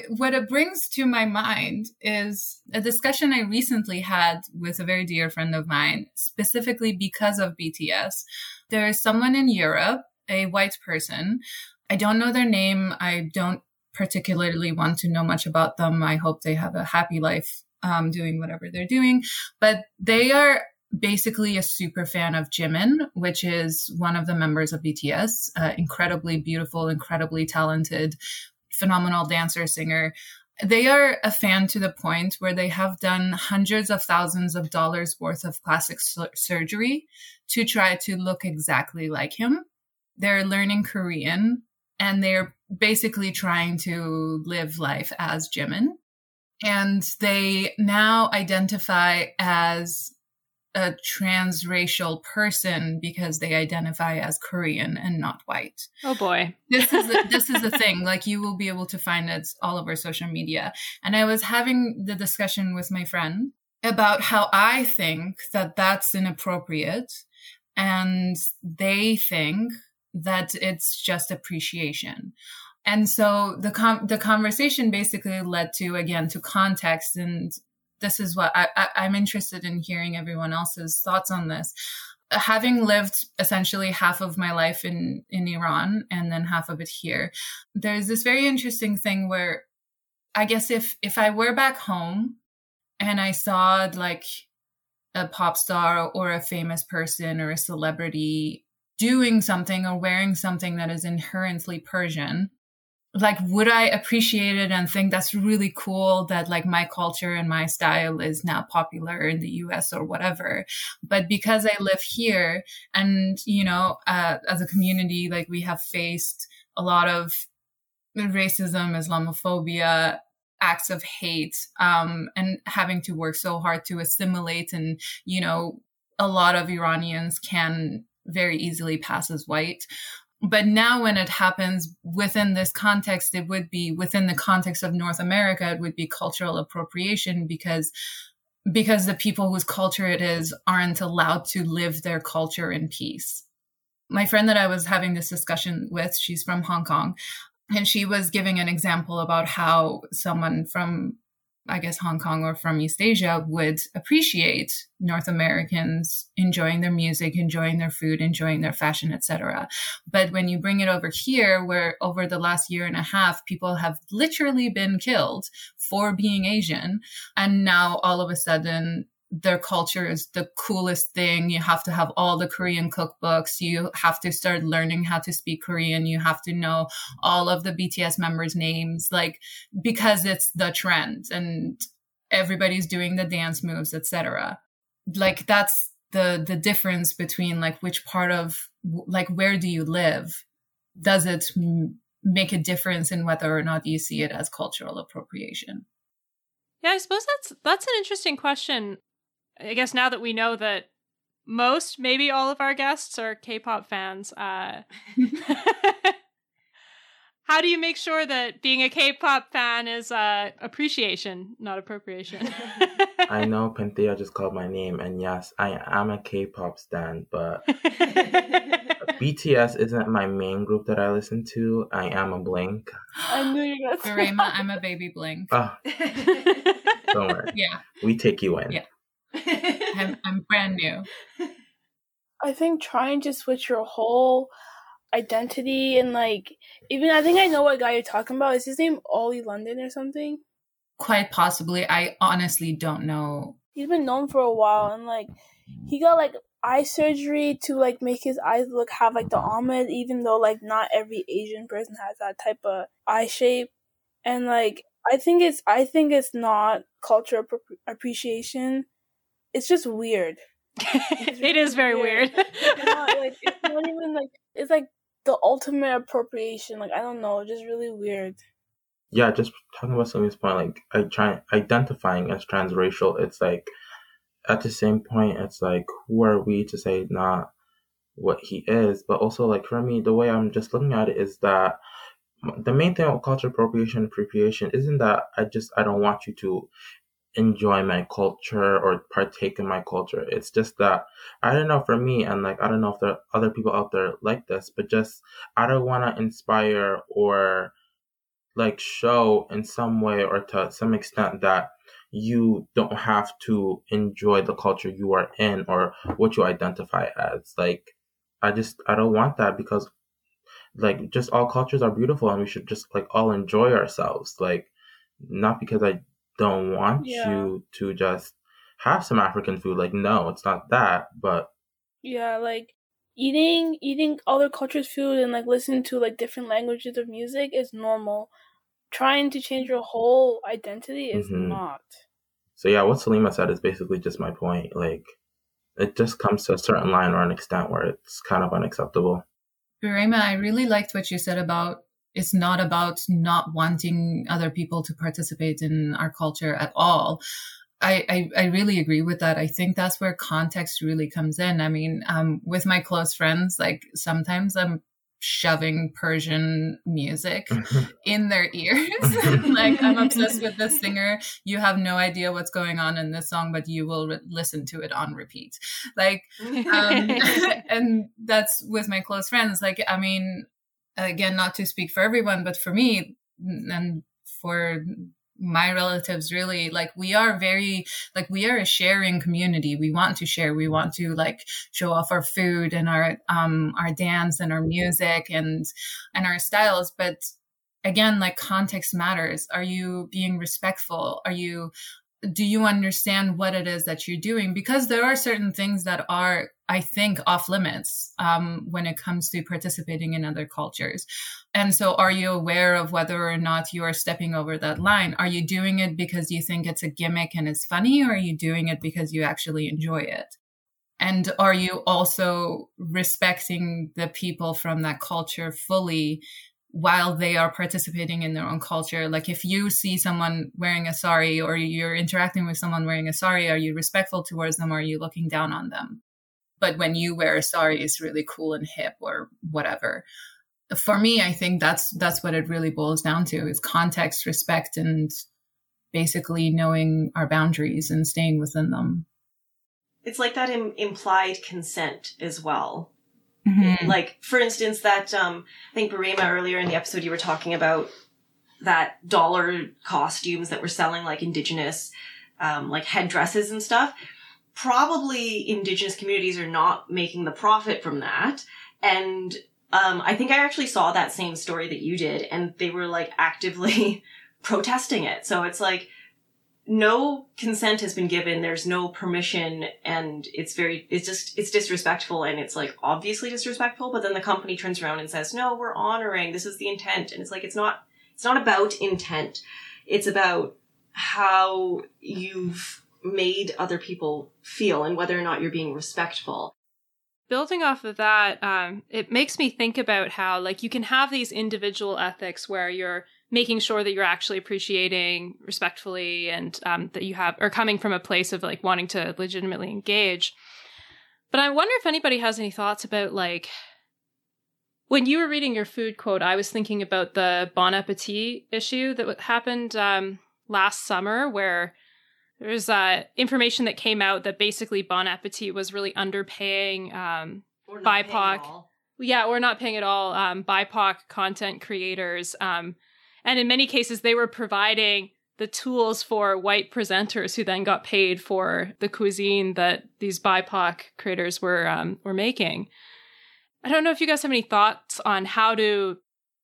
what it brings to my mind is a discussion I recently had with a very dear friend of mine, specifically because of BTS. There is someone in Europe, a white person. I don't know their name. I don't particularly want to know much about them. I hope they have a happy life um, doing whatever they're doing. But they are basically a super fan of Jimin, which is one of the members of BTS, uh, incredibly beautiful, incredibly talented, phenomenal dancer, singer. They are a fan to the point where they have done hundreds of thousands of dollars worth of plastic su- surgery to try to look exactly like him. They're learning Korean and they're basically trying to live life as Jimin. And they now identify as a transracial person because they identify as Korean and not white. Oh boy. This is the, this is the thing. Like you will be able to find it all over social media. And I was having the discussion with my friend about how I think that that's inappropriate and they think that it's just appreciation. And so the com- the conversation basically led to again to context and this is what I, I, I'm interested in hearing everyone else's thoughts on this. Having lived essentially half of my life in in Iran and then half of it here there's this very interesting thing where i guess if if i were back home and i saw like a pop star or a famous person or a celebrity doing something or wearing something that is inherently persian like would i appreciate it and think that's really cool that like my culture and my style is now popular in the us or whatever. But because i live here and you know uh, as a community like we have faced a lot of racism islamophobia acts of hate um, and having to work so hard to assimilate and you know a lot of iranians can very easily pass as white but now when it happens within this context it would be within the context of north america it would be cultural appropriation because because the people whose culture it is aren't allowed to live their culture in peace. My friend that i was having this discussion with she's from hong kong and she was giving an example about how someone from I guess Hong Kong or from East Asia would appreciate North Americans enjoying their music, enjoying their food, enjoying their fashion, etc. But when you bring it over here, where over the last year and a half, people have literally been killed for being Asian, and now all of a sudden their culture is the coolest thing. You have to have all the Korean cookbooks. You have to start learning how to speak Korean. You have to know all of the BTS members' names, like because it's the trend and everybody's doing the dance moves, etc. Like that's the the difference between like which part of like where do you live? Does it m- make a difference in whether or not you see it as cultural appropriation? Yeah, I suppose that's that's an interesting question. I guess now that we know that most, maybe all of our guests are K-pop fans, uh, how do you make sure that being a K-pop fan is uh, appreciation, not appropriation? I know Panthea just called my name, and yes, I am a K-pop stan, but BTS isn't my main group that I listen to. I am a Blink. I knew you were going to say I'm a baby blink. Oh, don't worry. Yeah, We take you in. Yeah. I'm, I'm brand new. I think trying to switch your whole identity and like even I think I know what guy you're talking about. Is his name Ollie London or something? Quite possibly. I honestly don't know. He's been known for a while and like he got like eye surgery to like make his eyes look have like the almond even though like not every Asian person has that type of eye shape. And like I think it's I think it's not cultural appro- appreciation. It's just weird. it is very weird. It's not like it's not even like it's like the ultimate appropriation. Like I don't know, just really weird. yeah, just talking about Sylvia's point, like I try identifying as transracial, it's like at the same point, it's like who are we to say not what he is? But also, like for me, the way I'm just looking at it is that the main thing with culture appropriation, appropriation isn't that I just I don't want you to enjoy my culture or partake in my culture. It's just that I don't know for me, and like I don't know if there are other people out there like this, but just I don't want to inspire or like show in some way or to some extent that you don't have to enjoy the culture you are in or what you identify as like i just i don't want that because like just all cultures are beautiful and we should just like all enjoy ourselves like not because i don't want Yeah. you to just have some african food like no it's not that but Yeah, like eating eating other cultures' food and like listening to like different languages of music is normal. Trying to change your whole identity is Mhm. not. so yeah what salima said is basically just my point like it just comes to a certain line or an extent where it's kind of unacceptable Burema, I really liked what you said about it's not about not wanting other people to participate in our culture at all. I, I, I really agree with that. I think that's where context really comes in. I mean, um, with my close friends, like sometimes I'm shoving Persian music in their ears. like I'm obsessed with this singer. You have no idea what's going on in this song, but you will re- listen to it on repeat. Like, um, and that's with my close friends. Like, I mean, again, not to speak for everyone, but for me and for my relatives really like we are very like we are a sharing community. We want to share. We want to like show off our food and our um our dance and our music and and our styles. But again like context matters. Are you being respectful? Are you do you understand what it is that you're doing? Because there are certain things that are i think off limits um, when it comes to participating in other cultures and so are you aware of whether or not you are stepping over that line are you doing it because you think it's a gimmick and it's funny or are you doing it because you actually enjoy it and are you also respecting the people from that culture fully while they are participating in their own culture. Like if you see someone wearing a sari or you're interacting with someone wearing a sari, are you respectful towards them or are you looking down on them? But when you wear a sari, it's really cool and hip or whatever. For me, I think that's that's what it really boils down to is context, respect, and basically knowing our boundaries and staying within them. It's like that Im- implied consent as well. Mhm. Like, for instance, that um, I think Barima earlier in the episode you were talking about that dollar costumes that were selling like indigenous um, like headdresses and stuff. Probably indigenous communities are not making the profit from that. And um, I think I actually saw that same story that you did, and they were like actively protesting it. So it's like no consent has been given. There's no permission, and it's very, it's just, it's disrespectful, and it's like obviously disrespectful. But then the company turns around and says, "No, we're honoring. This is the intent," and it's like it's not, it's not about intent. It's about how you've made other people feel and whether or not you're being respectful. building off of that um, it makes me think about how like you can have these individual ethics where you're making sure that you're actually appreciating respectfully and um, that you have are coming from a place of like wanting to legitimately engage but i wonder if anybody has any thoughts about like when you were reading your food quote i was thinking about the bon appetit issue that happened um, last summer where there's uh, information that came out that basically Bon Appetit was really underpaying, um, Or not paying at BIPOC. yeah, or not paying at all, um, BIPOC content creators. Um, and in many cases, they were providing the tools for white presenters who then got paid for the cuisine that these BIPOC creators were um, were making. I don't know if you guys have any thoughts on how to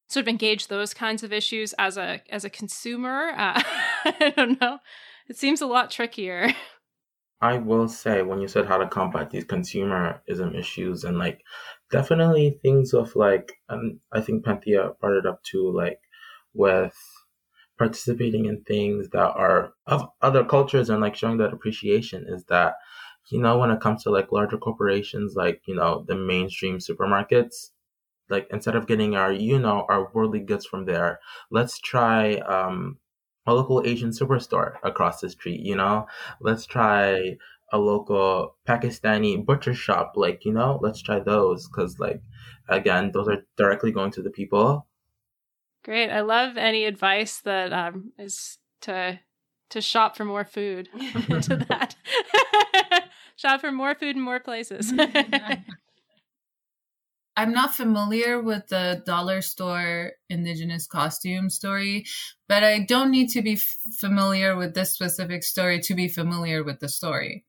sort of engage those kinds of issues as a as a consumer. Uh, I don't know. It seems a lot trickier. I will say when you said how to combat these consumerism issues and like definitely things of like and I think Panthea brought it up too, like with participating in things that are of other cultures and like showing that appreciation is that you know when it comes to like larger corporations like you know the mainstream supermarkets like instead of getting our you know our worldly goods from there let's try um a local asian superstore across the street you know let's try a local pakistani butcher shop like you know let's try those because like again those are directly going to the people Great. I love any advice that um, is to to shop for more food. to that. shop for more food in more places. I'm not familiar with the dollar store indigenous costume story, but I don't need to be familiar with this specific story to be familiar with the story.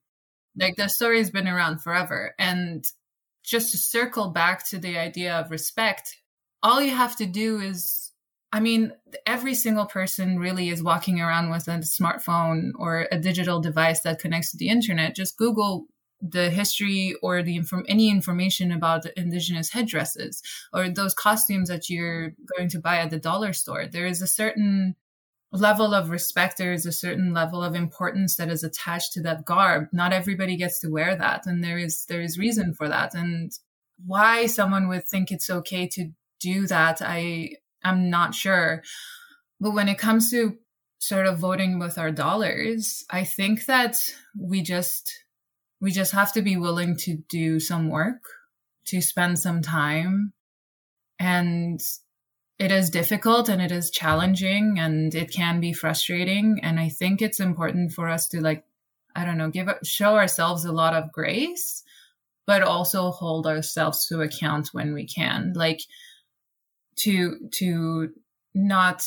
Like the story's been around forever. And just to circle back to the idea of respect, all you have to do is, I mean, every single person really is walking around with a smartphone or a digital device that connects to the internet. Just Google the history or the inform any information about the indigenous headdresses or those costumes that you're going to buy at the dollar store. There is a certain level of respect. There is a certain level of importance that is attached to that garb. Not everybody gets to wear that, and there is there is reason for that. And why someone would think it's okay to do that, I am not sure. But when it comes to sort of voting with our dollars, I think that we just we just have to be willing to do some work, to spend some time. And it is difficult and it is challenging and it can be frustrating. And I think it's important for us to like, I don't know, give show ourselves a lot of grace, but also hold ourselves to account when we can. Like to to not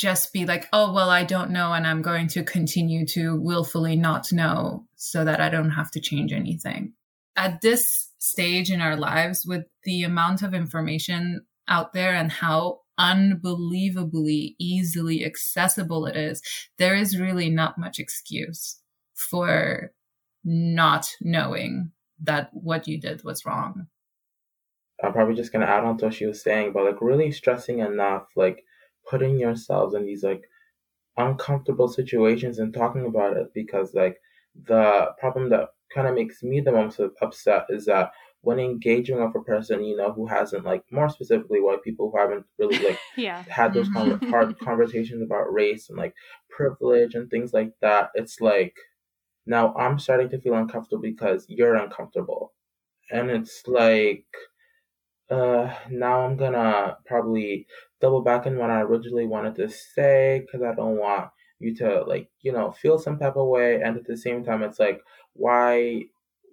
just be like, oh, well, I don't know, and I'm going to continue to willfully not know so that I don't have to change anything. At this stage in our lives, with the amount of information out there and how unbelievably easily accessible it is, there is really not much excuse for not knowing that what you did was wrong. I'm probably just gonna add on to what she was saying, but like really stressing enough, like putting yourselves in these like uncomfortable situations and talking about it because like the problem that kind of makes me the most upset is that when engaging with a person you know who hasn't like more specifically white people who haven't really like yeah. had those con- hard conversations about race and like privilege and things like that it's like now i'm starting to feel uncomfortable because you're uncomfortable and it's like uh now i'm gonna probably double back on what i originally wanted to say because i don't want you to like you know feel some type of way and at the same time it's like why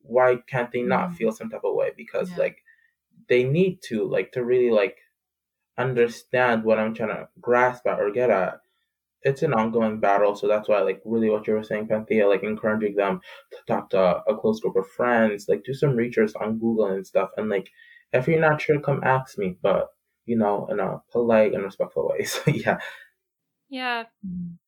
why can't they not Mm. feel some type of way because Yeah. like they need to like to really like understand what I'm trying to grasp at or get at. It's an ongoing battle, so that's why like really what you were saying, Panthea, like encouraging them to talk to a close group of friends, like do some research on Google and stuff, and like if you're not sure, come ask me, but you know, in a polite and respectful way. So yeah, yeah.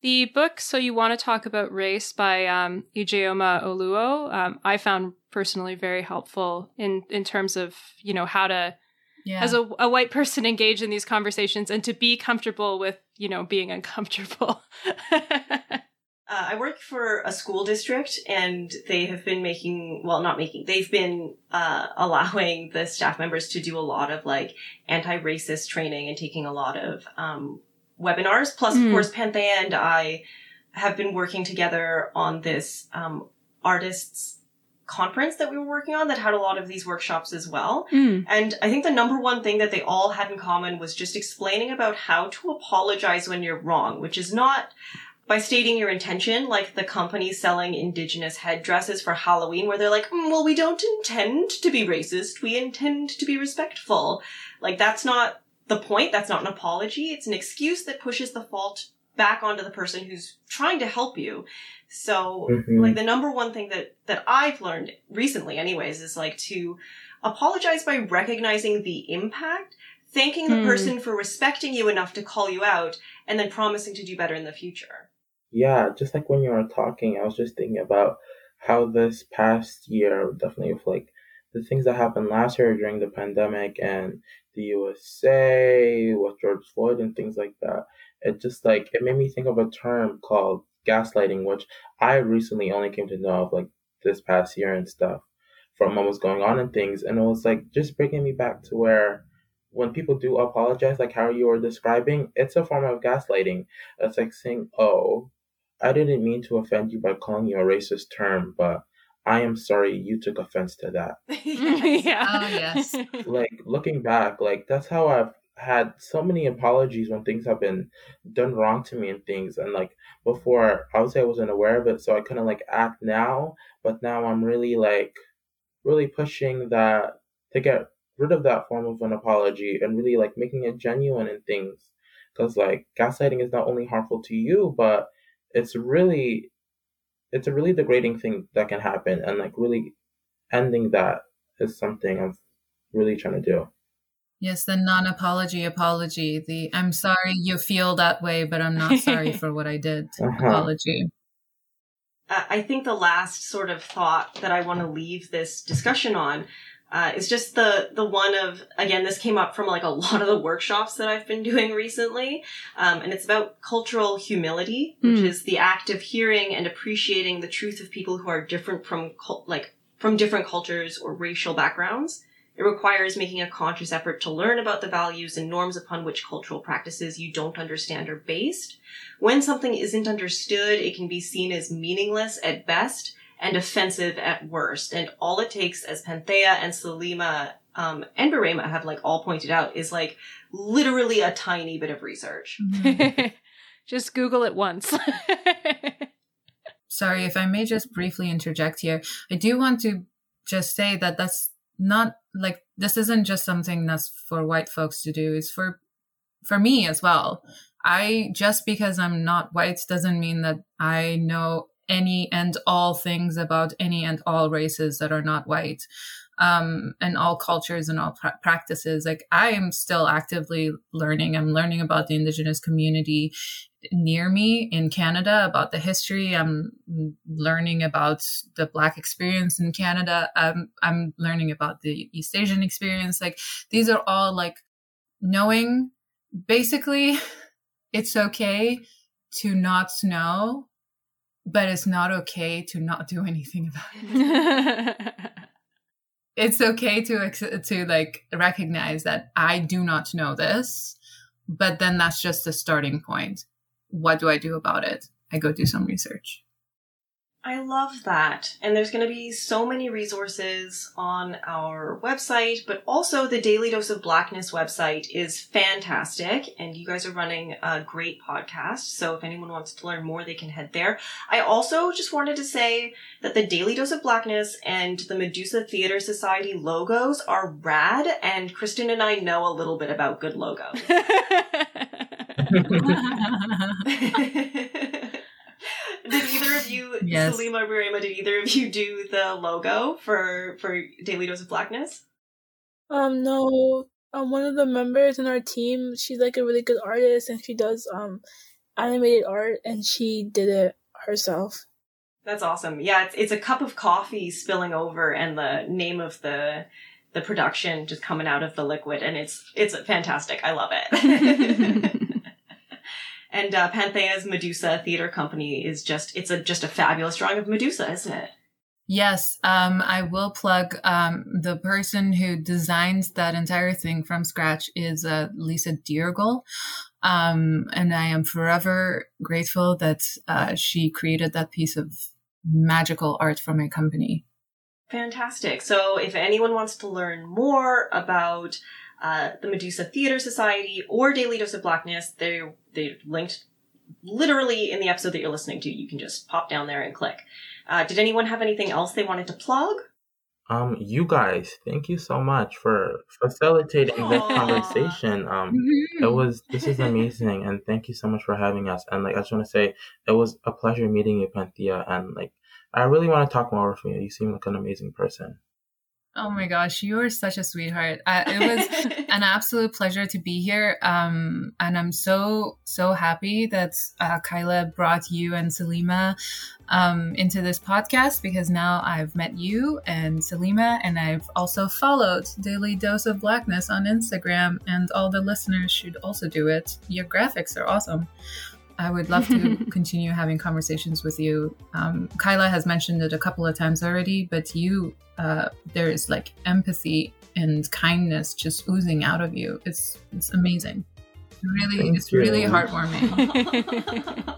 The book, So You Want to Talk About Race by um, Ijeoma Oluo, um, I found personally very helpful in, in terms of, you know, how to, Yeah. as a, a white person, engage in these conversations and to be comfortable with, you know, being uncomfortable. Uh, I work for a school district, and they have been making, well, not making, they've been uh, allowing the staff members to do a lot of like anti-racist training and taking a lot of um, webinars. Plus, of Mm. course, Panthea and I have been working together on this um, artists conference that we were working on that had a lot of these workshops as well. Mm. And I think the number one thing that they all had in common was just explaining about how to apologize when you're wrong, which is not by stating your intention, like the company selling indigenous headdresses for Halloween, where they're like, "Mm, well, we don't intend to be racist. We intend to be respectful. Like, that's not the point. That's not an apology. It's an excuse that pushes the fault back onto the person who's trying to help you. So, Mhm. like, the number one thing that, that I've learned recently, anyways, is like to apologize by recognizing the impact, thanking the Hmm. person for respecting you enough to call you out, and then promising to do better in the future. Yeah, just like when you were talking, I was just thinking about how this past year, definitely with like the things that happened last year during the pandemic and the USA with George Floyd and things like that. It just like it made me think of a term called gaslighting, which I recently only came to know of like this past year and stuff from what was going on and things. And it was like just bringing me back to where when people do apologize, like how you were describing, it's a form of gaslighting. It's like saying, "Oh, I didn't mean to offend you by calling you a racist term, but I am sorry you took offense to that." yeah. Oh, yes. like looking back, like that's how I've had so many apologies when things have been done wrong to me and things. And like before, I would say I wasn't aware of it, so I couldn't like act now. But now I'm really like really pushing that to get rid of that form of an apology and really like making it genuine and things. Because like gaslighting is not only harmful to you, but it's really it's a really degrading thing that can happen and like really ending that is something I'm really trying to do. Yes, the non apology apology. The I'm sorry you feel that way, but I'm not sorry for what I did. Uh-huh. Apology. I think the last sort of thought that I want to leave this discussion on uh, is just the the one of again this came up from like a lot of the workshops that I've been doing recently, um, and it's about cultural humility, which Mm. is the act of hearing and appreciating the truth of people who are different from like from different cultures or racial backgrounds. It requires making a conscious effort to learn about the values and norms upon which cultural practices you don't understand are based. When something isn't understood, it can be seen as meaningless at best and offensive at worst. And all it takes, as Panthea and Salima um, and Barema have like all pointed out, is like literally a tiny bit of research. Just Google it once. Sorry, if I may just briefly interject here. I do want to just say that that's not like this isn't just something that's for white folks to do. It's for for me as well. I just because I'm not white doesn't mean that I know any and all things about any and all races that are not white um, and all cultures and all pra- practices. Like I am still actively learning. I'm learning about the indigenous community near me in Canada about the history. I'm learning about the Black experience in Canada. I'm, I'm learning about the East Asian experience. Like these are all like knowing basically it's okay to not know, but it's not okay to not do anything about it. It's okay to to like recognize that I do not know this, but then that's just the starting point. What do I do about it? I go do some research. I love that. And there's going to be so many resources on our website, but also the Daily Dose of Blackness website is fantastic. And you guys are running a great podcast. So if anyone wants to learn more, they can head there. I also just wanted to say that the Daily Dose of Blackness and the Medusa Theater Society logos are rad. And Kristen and I know a little bit about good logos. did either of you, Yes. Salima Barema, did either of you do the logo for for Daily Dose of Blackness? Um, no. Um, one of the members in our team, she's like a really good artist, and she does um animated art, and she did it herself. That's awesome. Yeah, it's it's a cup of coffee spilling over, and the name of the the production just coming out of the liquid, and it's it's fantastic. I love it. and uh, Panthea's Medusa Theater Company is just it's a just a fabulous drawing of Medusa, isn't it? Yes, um, I will plug um, the person who designs that entire thing from scratch is uh, Lisa Diergel. Um, and I am forever grateful that uh, she created that piece of magical art for my company. Fantastic. So, if anyone wants to learn more about uh, the Medusa Theater Society or Daily Dose of Blackness, they're they're linked literally in the episode that you're listening to. You can just pop down there and click. Uh, did anyone have anything else they wanted to plug? Um, you guys, thank you so much for facilitating this conversation. Um, it was this is amazing, and thank you so much for having us. And like I just want to say, it was a pleasure meeting you, Panthea, and like I really want to talk more with you. You seem like an amazing person. Oh my gosh, you are such a sweetheart. Uh, it was an absolute pleasure to be here. Um, and I'm so, so happy that uh, Kyla brought you and Salima um, into this podcast because now I've met you and Salima, and I've also followed Daily Dose of Blackness on Instagram, and all the listeners should also do it. Your graphics are awesome. I would love to continue having conversations with you. Um, Kyla has mentioned it a couple of times already, but you, uh, there is like empathy and kindness just oozing out of you. It's it's amazing. It's really, Thank it's really heartwarming.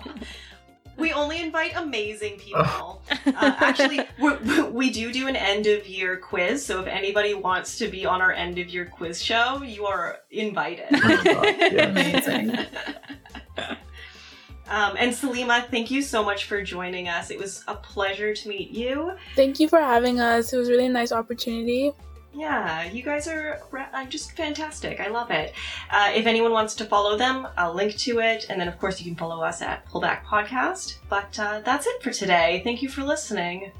we only invite amazing people. Uh, actually, we we do do an end of year quiz. So if anybody wants to be on our end of year quiz show, you are invited. Oh my God, yes. Amazing. Um, and Salima, thank you so much for joining us. It was a pleasure to meet you. Thank you for having us. It was really a nice opportunity. Yeah, you guys are uh, just fantastic. I love it. Uh, if anyone wants to follow them, I'll link to it. And then, of course, you can follow us at Pullback Podcast. But uh, that's it for today. Thank you for listening.